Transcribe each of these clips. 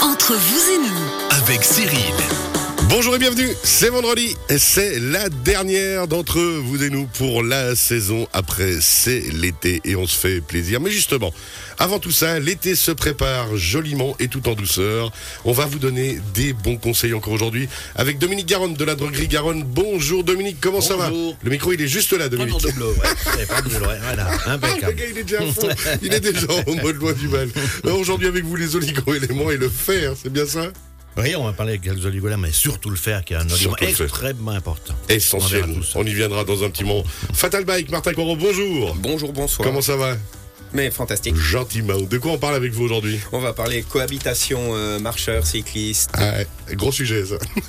Entre vous et nous, avec Cyril. Bonjour et bienvenue, c'est vendredi, et c'est la dernière d'entre vous et nous pour la saison. Après, c'est l'été et on se fait plaisir. Mais justement, avant tout ça, l'été se prépare joliment et tout en douceur. On va vous donner des bons conseils encore aujourd'hui avec Dominique Garonne de la droguerie Garonne. Bonjour Dominique, comment ça va. Le micro il est juste là Dominique. Pas de bleu, ouais. Pas de bleu, ouais, voilà. Le Impeccable. gars, il est déjà à fond. Il est déjà en mode loi du mal. Aujourd'hui avec vous les oligo-éléments et le fer, c'est bien ça? Oui, on va parler avec les oligoléments, mais surtout le fer, qui est un fer. extrêmement important. Essentiel. On. On y viendra dans un petit moment. Fatal Bike, Martin Corot, bonjour. Bonjour, bonsoir. Comment ça va? Mais fantastique. Gentiment. De quoi on parle avec vous aujourd'hui On va parler cohabitation euh, marcheurs, cyclistes. ah, Gros sujet ça.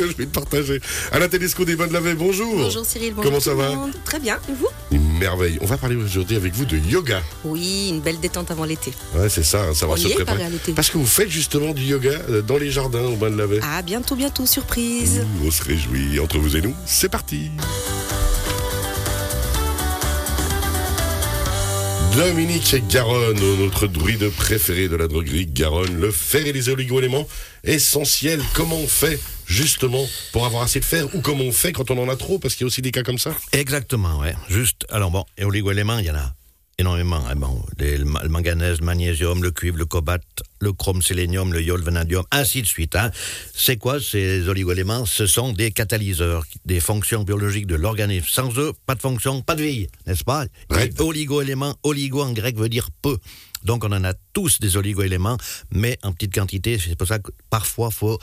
je vais te partager. Alain Tedesco des Bains de la Veille, bonjour. Bonjour Cyril, bonjour Comment ça va monde. Très bien, et vous Une merveille. On va parler aujourd'hui avec vous de yoga. Oui, une belle détente avant l'été. Ouais, c'est ça, hein, savoir On se y préparer. à l'été. Parce que vous faites justement du yoga euh, dans les jardins au Bain de la Veille. Ah, bientôt, bientôt, surprise. Ouh, On se réjouit entre vous et nous. C'est parti. Dominique Garonne, notre druide préféré de la droguerie Garonne, le fer et les oligo-éléments essentiels. Comment on fait justement pour avoir assez de fer ou comment on fait quand on en a trop Parce qu'il y a aussi des cas comme ça? Exactement, ouais. Juste, alors bon, et oligo-éléments, il y en a énormément. hein. Bon, les- le ma- le manganèse, le magnésium, le cuivre, le cobalt, le chrome, sélénium, le iode, le vanadium, ainsi de suite. hein. C'est quoi ces oligo-éléments? Ce sont des catalyseurs, des fonctions biologiques de l'organisme. Sans eux, pas de fonction, pas de vie, n'est-ce pas? Ouais. Et Oligo-éléments, oligo en grec veut dire peu. Donc on en a tous des oligo-éléments, mais en petite quantité. C'est pour ça que parfois, faut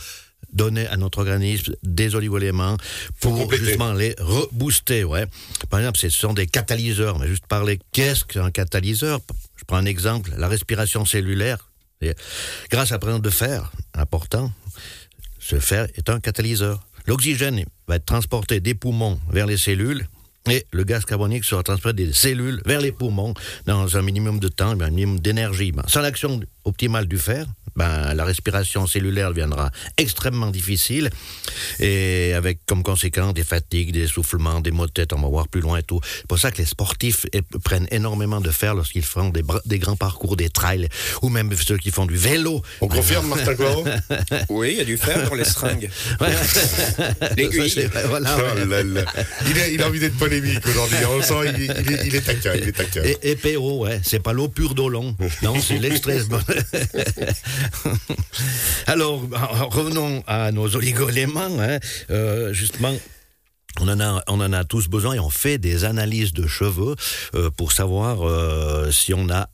donner à notre organisme des oligo-éléments pour justement les rebooster. Ouais. Par exemple, ce sont des catalyseurs. Va juste parler qu'est-ce qu'un catalyseur. Je prends un exemple, la respiration cellulaire. Et grâce à la présence de fer, important, ce fer est un catalyseur. L'oxygène va être transporté des poumons vers les cellules et le gaz carbonique sera transporté des cellules vers les poumons dans un minimum de temps, un minimum d'énergie. Sans l'action optimale du fer, ben, la respiration cellulaire deviendra extrêmement difficile et avec comme conséquence des fatigues, des essoufflements, des maux de tête, on va voir plus loin et tout. C'est pour ça que les sportifs prennent énormément de fer lorsqu'ils font des, grands parcours, des trails ou même ceux qui font du vélo. On confirme, Martin Corot Oui, il y a du fer dans les seringues. Ouais. L'aiguille. Voilà, Oh ouais. il, a, il a envie d'être polémique aujourd'hui. On le sent, il, est- il est, il est taquin. Il est taquin. Et, et PO, ouais, c'est pas l'eau pure d'eau long. Non, c'est l'extrait. Alors, revenons à nos oligoéléments. Hein. Euh, justement, on en, a, on en a tous besoin et on fait des analyses de cheveux euh, pour savoir euh, si on a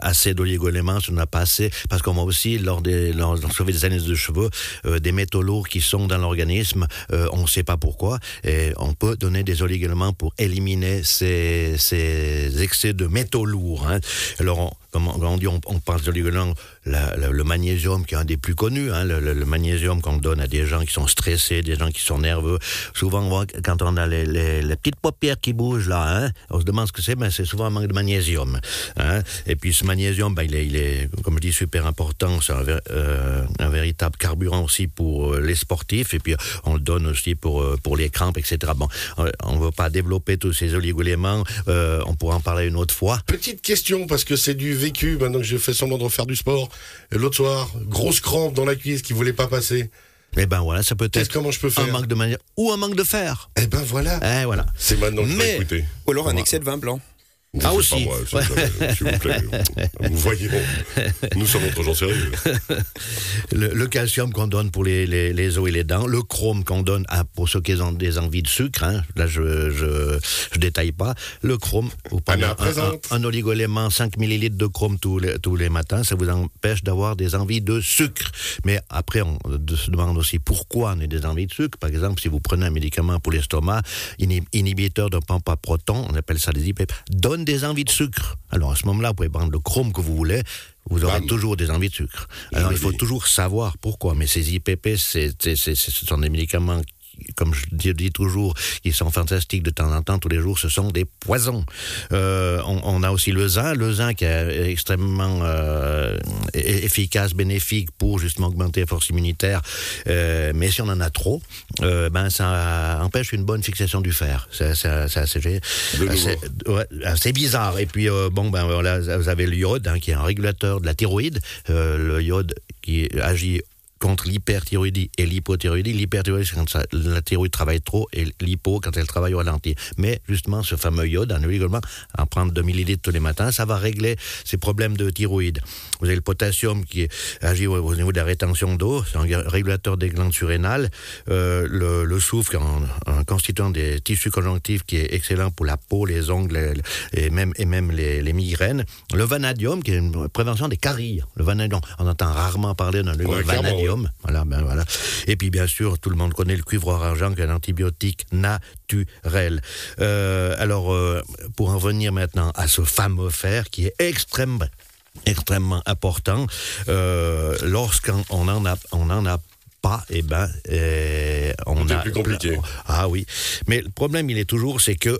assez d'oligo-éléments, si on n'a pas assez, parce qu'on voit aussi, lors des, lors, lorsqu'on fait des analyses de cheveux, des métaux lourds qui sont dans l'organisme, on ne sait pas pourquoi, et on peut donner des oligo-éléments pour éliminer ces, ces excès de métaux lourds. Hein. Alors, on, on, dit, on, on la- la- le magnésium qui est un des plus connus, hein, le, magnésium qu'on donne à des gens qui sont stressés, des gens qui sont nerveux. Souvent, on voit quand on a les, petites paupières qui bougent là, hein, on se demande ce que c'est, mais c'est souvent un manque de magnésium. hein. Et puis ce magnésium, ben, il, est, comme je dis, super important. C'est un, euh, véritable carburant aussi pour euh, les sportifs. Et puis on le donne aussi pour, euh, pour les crampes, etc. Bon, on ne veut pas développer tous ces oligo-éléments. euh, on pourra en parler une autre fois. Petite question, parce que c'est du vécu, maintenant que je fais semblant de refaire du sport. Et L'autre soir, grosse crampe dans la cuisse qui voulait pas passer. Eh ben voilà, ça peut Qu'est-ce être comment je peux un faire manque de magnésium ou un manque de fer. Eh ben voilà. Eh voilà. C'est maintenant que je vais Mais- écouter. Ou alors un excès de vin blanc. Ah, aussi. moi, S'il vous plaît. Vous voyez, bon, nous sommes entre gens sérieux. Le, le calcium qu'on donne pour les, les, les os et les dents, le chrome qu'on donne à, pour ceux qui ont des envies de sucre, hein, là je, je je détaille pas, le chrome, vous prenez Anna un, un, un oligo-élément, 5 millilitres de chrome tous les, tous les matins, ça vous empêche d'avoir des envies de sucre. Mais après, on de- se demande aussi pourquoi on a des envies de sucre. Par exemple, si vous prenez un médicament pour l'estomac, inhi- inhibiteur d'un pompe à proton, on appelle ça des IPP, donne des envies de sucre. Alors à ce moment-là, vous pouvez prendre le chrome que vous voulez, vous aurez Bam. toujours des envies de sucre. Alors il faut toujours savoir pourquoi. Mais ces IPP, c'est, c'est- c'est- ce sont des médicaments comme je dis, toujours, qui sont fantastiques de temps en temps, tous les jours, ce sont des poisons. Euh, on, on a aussi le zinc, le zinc est extrêmement euh, efficace, bénéfique pour justement augmenter la force immunitaire. Euh, mais si on en a trop, ben ça empêche une bonne fixation du fer. C'est assez, ouais, bizarre. Et puis bon ben voilà, vous avez le iode hein, qui est un régulateur de la thyroïde. Le iode qui agit contre l'hyperthyroïdie et l'hypothyroïdie. L'hyperthyroïdie, c'est quand ça- la thyroïde travaille trop et l'hypo quand elle travaille au ralenti. Mais justement, ce fameux iode, en oligolement, en prendre 2 millilitres tous les matins, ça va régler ces problèmes de thyroïde. Vous avez le potassium qui agit au, au niveau de la rétention d'eau, c'est un régulateur des glandes surrénales. Euh, le, le soufre, un, un constituant des tissus conjonctifs qui est excellent pour la peau, les ongles et même, et même les, les migraines. Le vanadium, qui est une prévention des caries. Le vanadium, on entend rarement parler d'un Ouais, Voilà, ben voilà. Et puis bien sûr, tout le monde connaît le cuivre argent, qui est un antibiotique naturel. Euh, alors, euh, pour en venir maintenant à ce fameux fer qui est extrêmement extrêmement important. Euh, Lorsqu'on on en a, on en a pas, eh ben, on a plus compliqué. Ah oui, mais le problème, il est toujours, c'est que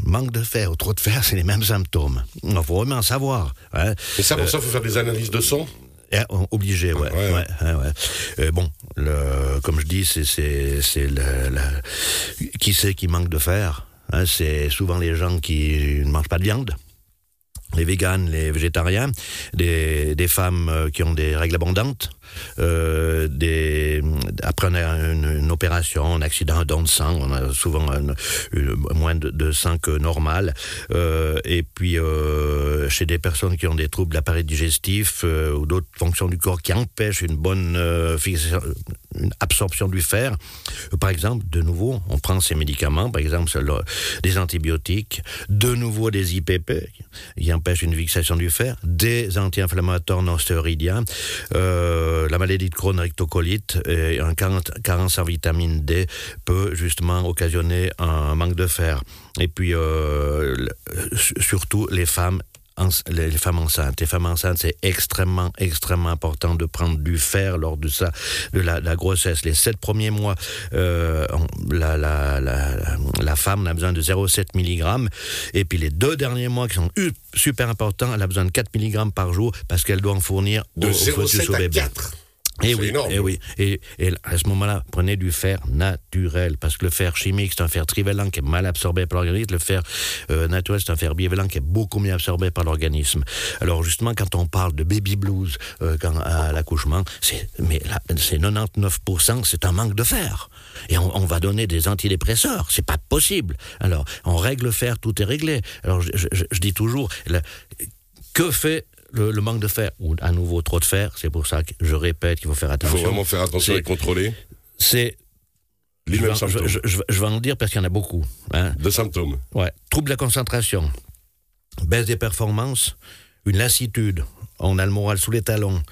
manque de fer ou trop de fer, c'est les mêmes symptômes. Il faut vraiment savoir. Hein. Et ça, pour ça, il faut faire des analyses de sang Eh, Obligé, ouais. Ouais, ouais, ouais, ouais. Euh, bon, le, comme je dis, c'est qui c'est qui manque de fer. hein, c'est souvent les gens qui ne mangent pas de viande. Les véganes, les végétariens, des, des femmes euh, qui ont des règles abondantes, euh, après une, opération, un accident, un don de sang, on a souvent moins de, sang que normal. Euh, et puis euh, chez des personnes qui ont des troubles de l'appareil digestif ou d'autres fonctions du corps qui empêchent une bonne absorption du fer. Par exemple, de nouveau, on prend ces médicaments, par exemple des antibiotiques, de nouveau des IPP qui empêchent une fixation du fer, des anti-inflammatoires non stéroïdiens, la maladie de Crohn rectocolite et un carence en vitamine D peut justement occasionner un manque de fer. Et puis euh, le- surtout les femmes les femmes enceintes. Les femmes enceintes, c'est extrêmement, extrêmement important de prendre du fer lors de ça, de la, la grossesse. Les sept premiers mois, euh, la, la, la, la femme n'a besoin de 0,7 mg. Et puis les deux derniers mois qui sont super importants, elle a besoin de 4 mg par jour parce qu'elle doit en fournir de au, au fœtus 0,7 au à bébé. 4. Et C'est oui, énorme. et oui. Et, et à ce moment-là, prenez du fer naturel, parce que le fer chimique, c'est un fer trivalent qui est mal absorbé par l'organisme. Le fer euh, naturel, c'est un fer bivalent qui est beaucoup mieux absorbé par l'organisme. Alors justement, quand on parle de baby blues euh, quand, à l'accouchement, c'est mais là, c'est 99%, c'est un manque de fer. Et on, on va donner des antidépresseurs, c'est pas possible. Alors, on règle le fer, tout est réglé. Alors, je, je- je dis toujours, que fait le, le manque de fer ou à nouveau trop de fer C'est pour ça que je répète qu'il faut faire Il attention. faut vraiment faire attention et contrôler C'est les je mêmes vais, je, symptômes je- je- je vais en dire parce qu'il y en a beaucoup. hein. de symptômes. Ouais. Trouble de la concentration, baisse des performances, une lassitude, on a le moral sous les talons,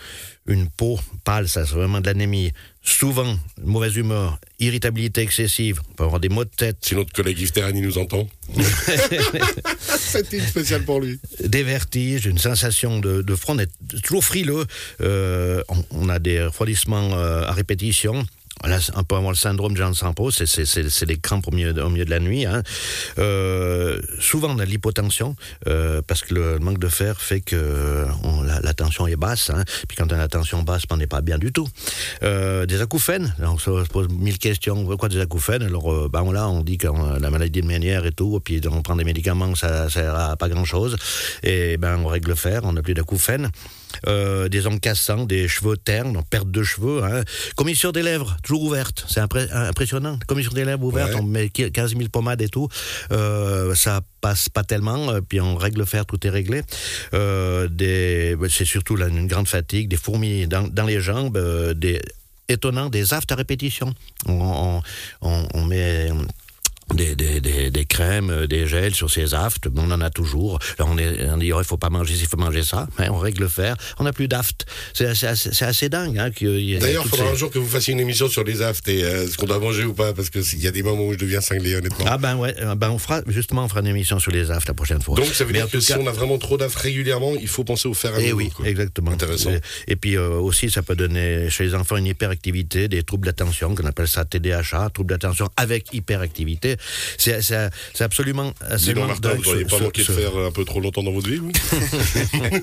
une peau pâle, ça c'est vraiment de l'anémie, souvent mauvaise humeur, irritabilité excessive, on peut avoir des maux de tête, Si notre collègue Yves Terrani nous entend. C'était une spéciale pour lui. des vertiges, une sensation de, de front, on est toujours frileux, euh, on, on a des refroidissements euh, à répétition. On peut avoir le syndrome de Jean Sampo, c'est crampes au milieu, au milieu de la nuit. hein. Euh, souvent, on a l'hypotension, euh, parce que le manque de fer fait que la, tension est basse. hein. Puis quand on a la tension basse, on n'est pas bien du tout. Euh, des acouphènes, on se pose mille questions. Pourquoi des acouphènes? Alors ben, là, on dit a la maladie de Ménière et tout, puis on prend des médicaments, ça sert à pas grand-chose. Et ben, on règle le fer, on n'a plus d'acouphènes. Euh, des ongles cassants, des cheveux ternes, on perte de cheveux. Hein. Commissure des lèvres, toujours ouverte. C'est impré- impressionnant. Commissure des lèvres ouverte, Ouais. on met 15 000 pommades et tout. Euh, ça passe pas tellement, euh, puis on règle le fer, tout est réglé. Euh, ben, c'est surtout là, une grande fatigue, des fourmis dans, dans les jambes, des étonnant des aftes à répétition. On, on, on- on met des, des, des, des crèmes, euh, des gels sur ses aftes. On en a toujours. Là, on, est, on dit, il faut pas manger il faut manger ça. Mais on règle le fer. On n'a plus d'aftes. C'est assez, assez- assez dingue. Hein, qu'il y ait D'ailleurs, il faudra ces- un jour que vous fassiez une émission sur les aftes et euh, ce qu'on doit manger ou pas, parce qu'il y a des moments où je deviens cinglé, honnêtement. Ah ben ouais, euh, ben on fera justement on fera une émission sur les aftes la prochaine fois. Donc ça veut Mais dire que si on a vraiment trop d'aftes régulièrement, il faut penser au fer à Eh nouveau, oui, quoi. exactement. Intéressant. Et, et puis euh, aussi, ça peut donner chez les enfants une hyperactivité, des troubles d'attention, qu'on appelle ça TDAH, troubles d'attention avec hyperactivité. C'est c'est- c'est absolument, Dis donc, absolument Martin, vous n'auriez pas ce- manqué de ce- faire un peu trop longtemps dans votre vie, vous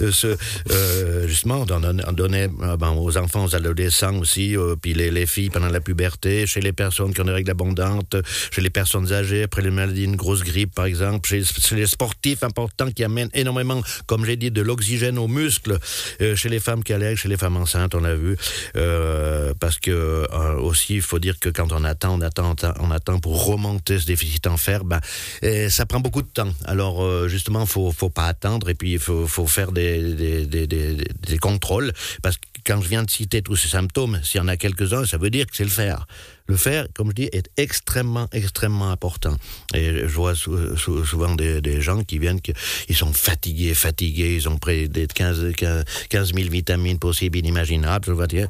euh, ce, euh, justement, on donnait euh, ben, aux enfants, aux adolescents aussi, euh, puis les, les filles pendant la puberté, chez les personnes qui ont des règles abondantes, chez les personnes âgées après les maladies, une grosse grippe par exemple, chez, chez les sportifs importants qui amènent énormément, comme j'ai dit, de l'oxygène aux muscles, euh, chez les femmes qui allègrent, chez les femmes enceintes, on l'a vu, euh, parce que aussi, il faut dire que quand on attend, on attend, on attend pour remonter ce déficit en fer, ben, et ça prend beaucoup de temps. Alors euh, justement, faut faut pas attendre et puis il faut, faire des, contrôles parce que quand je viens de citer tous ces symptômes, s'il y en a quelques-uns, ça veut dire que c'est le fer. Le fer, comme je dis, est extrêmement, extrêmement important. Et je vois sou- sou- souvent des, gens qui viennent, qui, ils sont fatigués, fatigués, ils ont pris des 15, 15, 15 000 vitamines possibles, inimaginables. Je vois dire,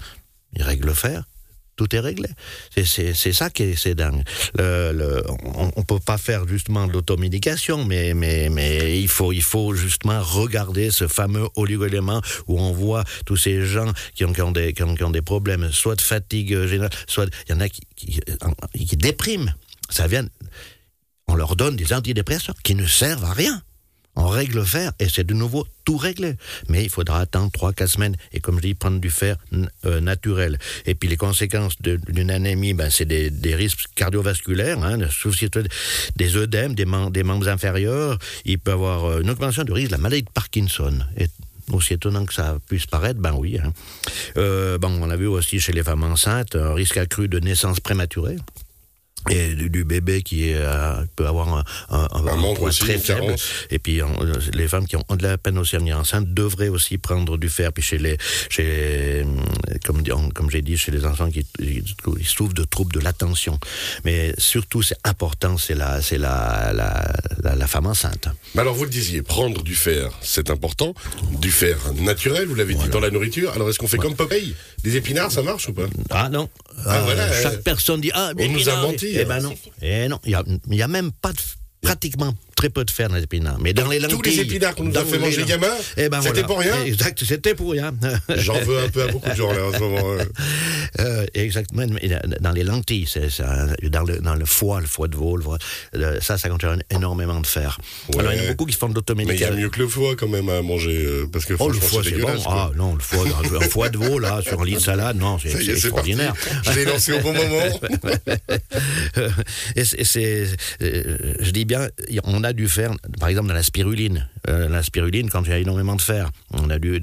ils règlent le fer tout est réglé. C'est- ça qui est, c'est dingue. Le, le- on ne peut pas faire justement de l'automédication, mais, mais, mais il, faut, il faut justement regarder ce fameux oligoélément où on voit tous ces gens qui ont, qui ont, des, qui ont, qui ont des problèmes, soit de fatigue générale, soit il y en a qui, qui, qui dépriment. Ça vient, on leur donne des antidépresseurs qui ne servent à rien. On règle le fer et c'est de nouveau tout réglé. Mais il faudra attendre 3-4 semaines et comme je dis, prendre du fer euh, naturel. Et puis les conséquences d'une anémie, ben, c'est des, risques cardiovasculaires, hein, des œdèmes, des, mem- des membres inférieurs. Il peut y avoir euh, une augmentation du risque de la maladie de Parkinson. Et aussi étonnant que ça puisse paraître, ben oui. hein. Euh, bon, on a vu aussi chez les femmes enceintes un risque accru de naissance prématurée. Et du, du bébé qui est, euh, peut avoir un, un, un- un manque poids aussi, très faible. carence. Et puis on- les femmes qui ont de la peine aussi à venir enceinte devraient aussi prendre du fer. Puis chez les, chez les- comme, j'ai dit, chez les enfants qui souffrent de troubles de l'attention. Mais surtout, c'est important, c'est la, c'est la, la, la, la femme enceinte. Mais alors, vous le disiez, prendre du fer, c'est important. Du fer naturel, vous l'avez dit, dans la nourriture. Alors, est-ce qu'on fait comme Popeye? Des épinards, ça marche ou pas? Ah non. Ah, voilà, chaque euh, personne dit ah mais on nous a menti, Eh hein. ben non. Eh non. Il y a, a même pas de pratiquement très peu de fer dans les épinards. Mais dans les lentilles. Tous les épinards qu'on nous a fait manger gamin, eh ben c'était voilà. pour rien Exact, c'était pour rien. J'en veux un peu à beaucoup de gens, là, en ce moment. euh. Exactement. Dans les lentilles, ça, dans, le, dans le foie, le foie de veau, le foie- ça, ça contient énormément de fer. Ouais. Alors, il y en a beaucoup qui font de Mais il y a l'automédication. mieux que le foie, quand même, à manger. euh, parce que Oh, le franchement, foie, c'est bon. quoi. Ah, non, le foie, un foie de veau, là, sur un lit de salade, non, c'est c'est parti. extraordinaire. Je l'ai lancé au bon moment. Et c'est, c'est- euh, je dis bien, on a du fer, par exemple, dans la spiruline. Euh, la spiruline, quand il y a énormément de fer, on a du,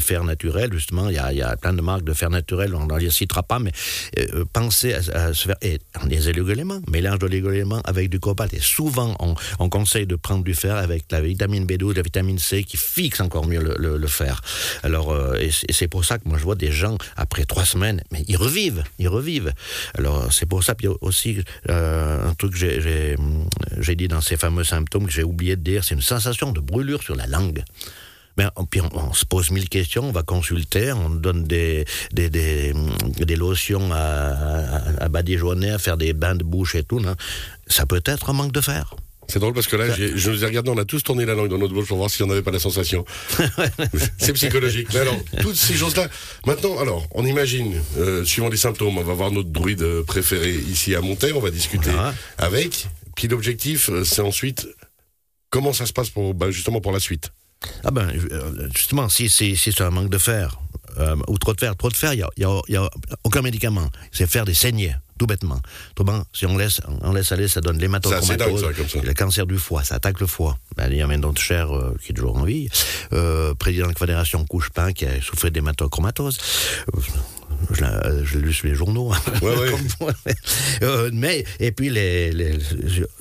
fer naturel, justement. Il y, a, plein de marques de fer naturel, on ne les citera pas, mais euh, pensez à, à ce fer. Et des oligoéléments, mélange d'oligoéléments avec du cobalt. Et souvent, on, on conseille de prendre du fer avec la vitamine B12, la vitamine C, qui fixe encore mieux le, fer. Alors, euh, c'est- pour ça que moi, je vois des gens, après trois semaines, mais ils revivent, ils revivent. Alors, c'est pour ça, puis aussi, un truc que j'ai dit dans ces fameux symptômes que j'ai oublié de dire, c'est une sensation de brûlure sur la langue. Ben, on, puis on, on se pose mille questions, on va consulter, on donne des, des, des, des lotions à, à, à badigeonner, à faire des bains de bouche et tout. non? Ça peut être un manque de fer. C'est drôle parce que là, je nous ai regardé, on a tous tourné la langue dans notre bouche pour voir si on n'avait pas la sensation. c'est psychologique. Mais alors, toutes ces choses-là. Maintenant, alors, on imagine, euh, suivant les symptômes, on va voir notre druide préféré ici à Montaigne, on va discuter Voilà. avec. Puis l'objectif, euh, c'est ensuite comment ça se passe pour, bah, justement pour la suite? Ah ben, euh, justement, si, si, si c'est un manque de fer, euh, ou trop de fer, trop de fer, il n'y a, y a- il y a aucun médicament. C'est faire des saignées, tout bêtement. Autrement, si on laisse, on laisse aller, ça donne l'hématochromatose, ça, comme ça. le cancer du foie, ça attaque le foie. Ben, il y a même d'autres cher euh, qui est toujours en vie, euh, président de la Fédération Couchepin qui a souffert d'hématochromatose. Je l'ai lu sur les journaux. hein. Ouais, ouais. Euh, mais, et puis, les, les-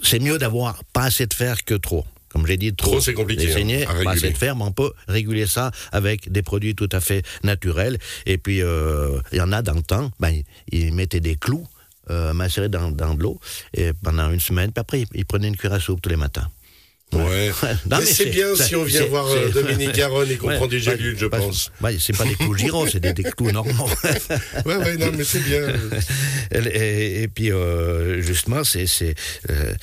c'est mieux d'avoir pas assez de fer que trop. Comme j'ai dit, trop, Trop, c'est compliqué, hein, à pas réguler. assez de fer, mais on peut réguler ça avec des produits tout à fait naturels. Et puis, euh, il y en a dans le temps, ben, ils mettaient des clous euh, dans, dans de l'eau et pendant une semaine. Puis après, il, il prenait une cuillère à soupe tous les matins. Ouais. Non, mais, c'est bien si on vient voir euh, Dominique Garonne et qu'on Ouais, prend des gélules, je pas- pense. ouais, c'est pas des clous girons, c'est des, des clous normaux. Ouais, ouais, non, mais c'est bien. et, et- et puis, euh, justement, c'est. c'est, euh,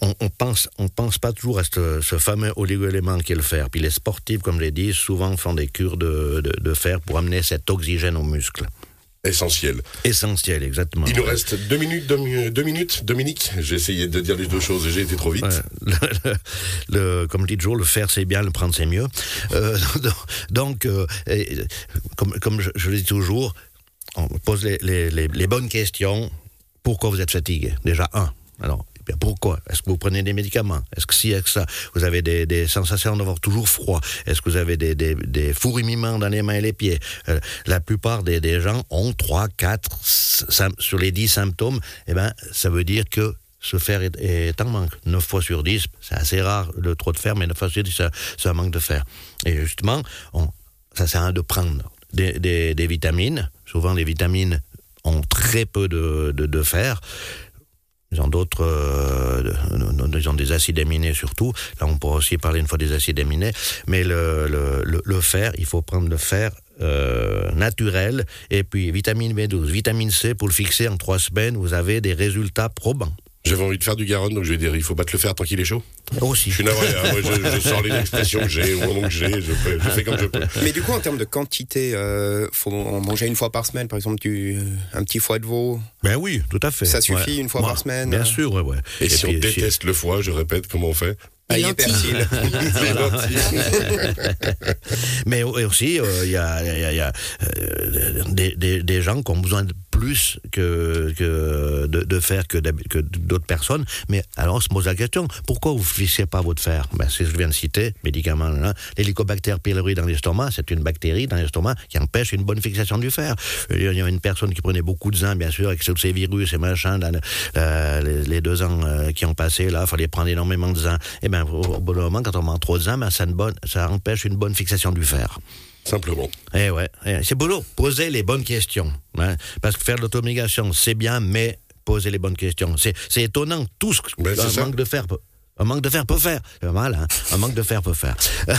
on, on pense, on pense pas toujours à ce, ce fameux oligo-élément qui est le fer. Puis les sportifs, comme je l'ai dit, souvent font des cures de, de, de fer pour amener cet oxygène aux muscles. Essentiel. Essentiel, exactement. Il nous reste deux minutes, deux, deux minutes, Dominique. J'ai essayé de dire les deux choses et j'ai été trop vite. Ouais, le- le- comme dis toujours, le faire c'est bien, le prendre c'est mieux. Euh, donc, euh, et, comme, comme je, je le dis toujours, on pose les, les- les- les bonnes questions. Pourquoi vous êtes fatigué? Déjà, un. Alors, bien, pourquoi? Est-ce que vous prenez des médicaments? Est-ce que si, est-ce que ça Vous avez des, sensations d'avoir toujours froid? Est-ce que vous avez des, des, fourmillements dans les mains et les pieds? Euh, La plupart des, gens ont 3, 4, sur les 10 symptômes. Eh ben, ça veut dire que ce fer est, est en manque. 9 fois sur 10, c'est assez rare le trop de fer, mais 9 fois sur 10, c'est un manque de fer. Et justement, ça sert à de prendre des, vitamines. Souvent, les vitamines ont très peu de fer. Ils ont d'autres, euh, ils ont des acides aminés surtout. Là, on pourra aussi parler une fois des acides aminés. Mais le, le, le- le fer, il faut prendre le fer euh, naturel. Et puis, vitamine B12, vitamine C, pour le fixer en trois semaines, vous avez des résultats probants. J'avais envie de faire du Garonne, donc je vais dire, il faut battre le fer tant qu'il est chaud. Aussi. Je suis navré, hein, moi, je, je sors les expressions que j'ai, au moment que j'ai, je, fais- je fais comme je peux. Mais du coup, en termes de quantité, euh, faut en manger une fois par semaine, par exemple, du, euh, un petit foie de veau? Ben oui, tout à fait. Ça suffit une fois par semaine, Bien euh? sûr, ouais, ouais. Et, si on déteste le foie, je répète, comment on fait? Ail et lentilles. persil. Mais aussi, euh, il y a, y a- y a, euh, des, des- des gens qui ont besoin de plus que, de, de fer que d'autres personnes. Mais alors, on se pose la question, pourquoi vous ne fixez pas votre fer ben, C'est ce que je viens de citer, médicaments. là. L'hélicobacter pylori dans l'estomac, c'est une bactérie dans l'estomac qui empêche une bonne fixation du fer. Il y a une personne qui prenait beaucoup de zinc, bien sûr, avec tous ces virus et machin, euh, les, deux ans euh, qui ont passé, là, il fallait prendre énormément de zinc. Et bien, au, d'un moment, quand on mange trop de zinc, ben, ça empêche une bonne fixation du fer. Simplement. Eh ouais, eh, c'est boulot. Poser les bonnes questions. hein. Parce que faire de l'automigration, c'est bien, mais poser les bonnes questions. C'est, étonnant. Tout ce Ben, qu'un ça. manque de peut, un manque de fer peut faire. C'est mal, hein. Un manque de fer peut faire.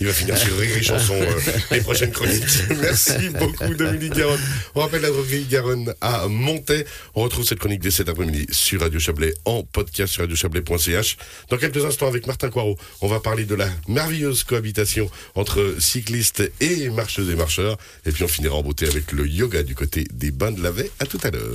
Il va finir sur Rire et Chanson euh, les prochaines chroniques. Merci beaucoup Dominique Garonne. On rappelle la droguerie Garonne à Montaix. On retrouve cette chronique dès cet après-midi sur Radio Chablais en podcast sur radiochablais.ch. Dans quelques instants avec Martin Coirot, on va parler de la merveilleuse cohabitation entre cyclistes et marcheuses et marcheurs. Et puis on finira en beauté avec le yoga du côté des bains de la Baie. À tout à l'heure.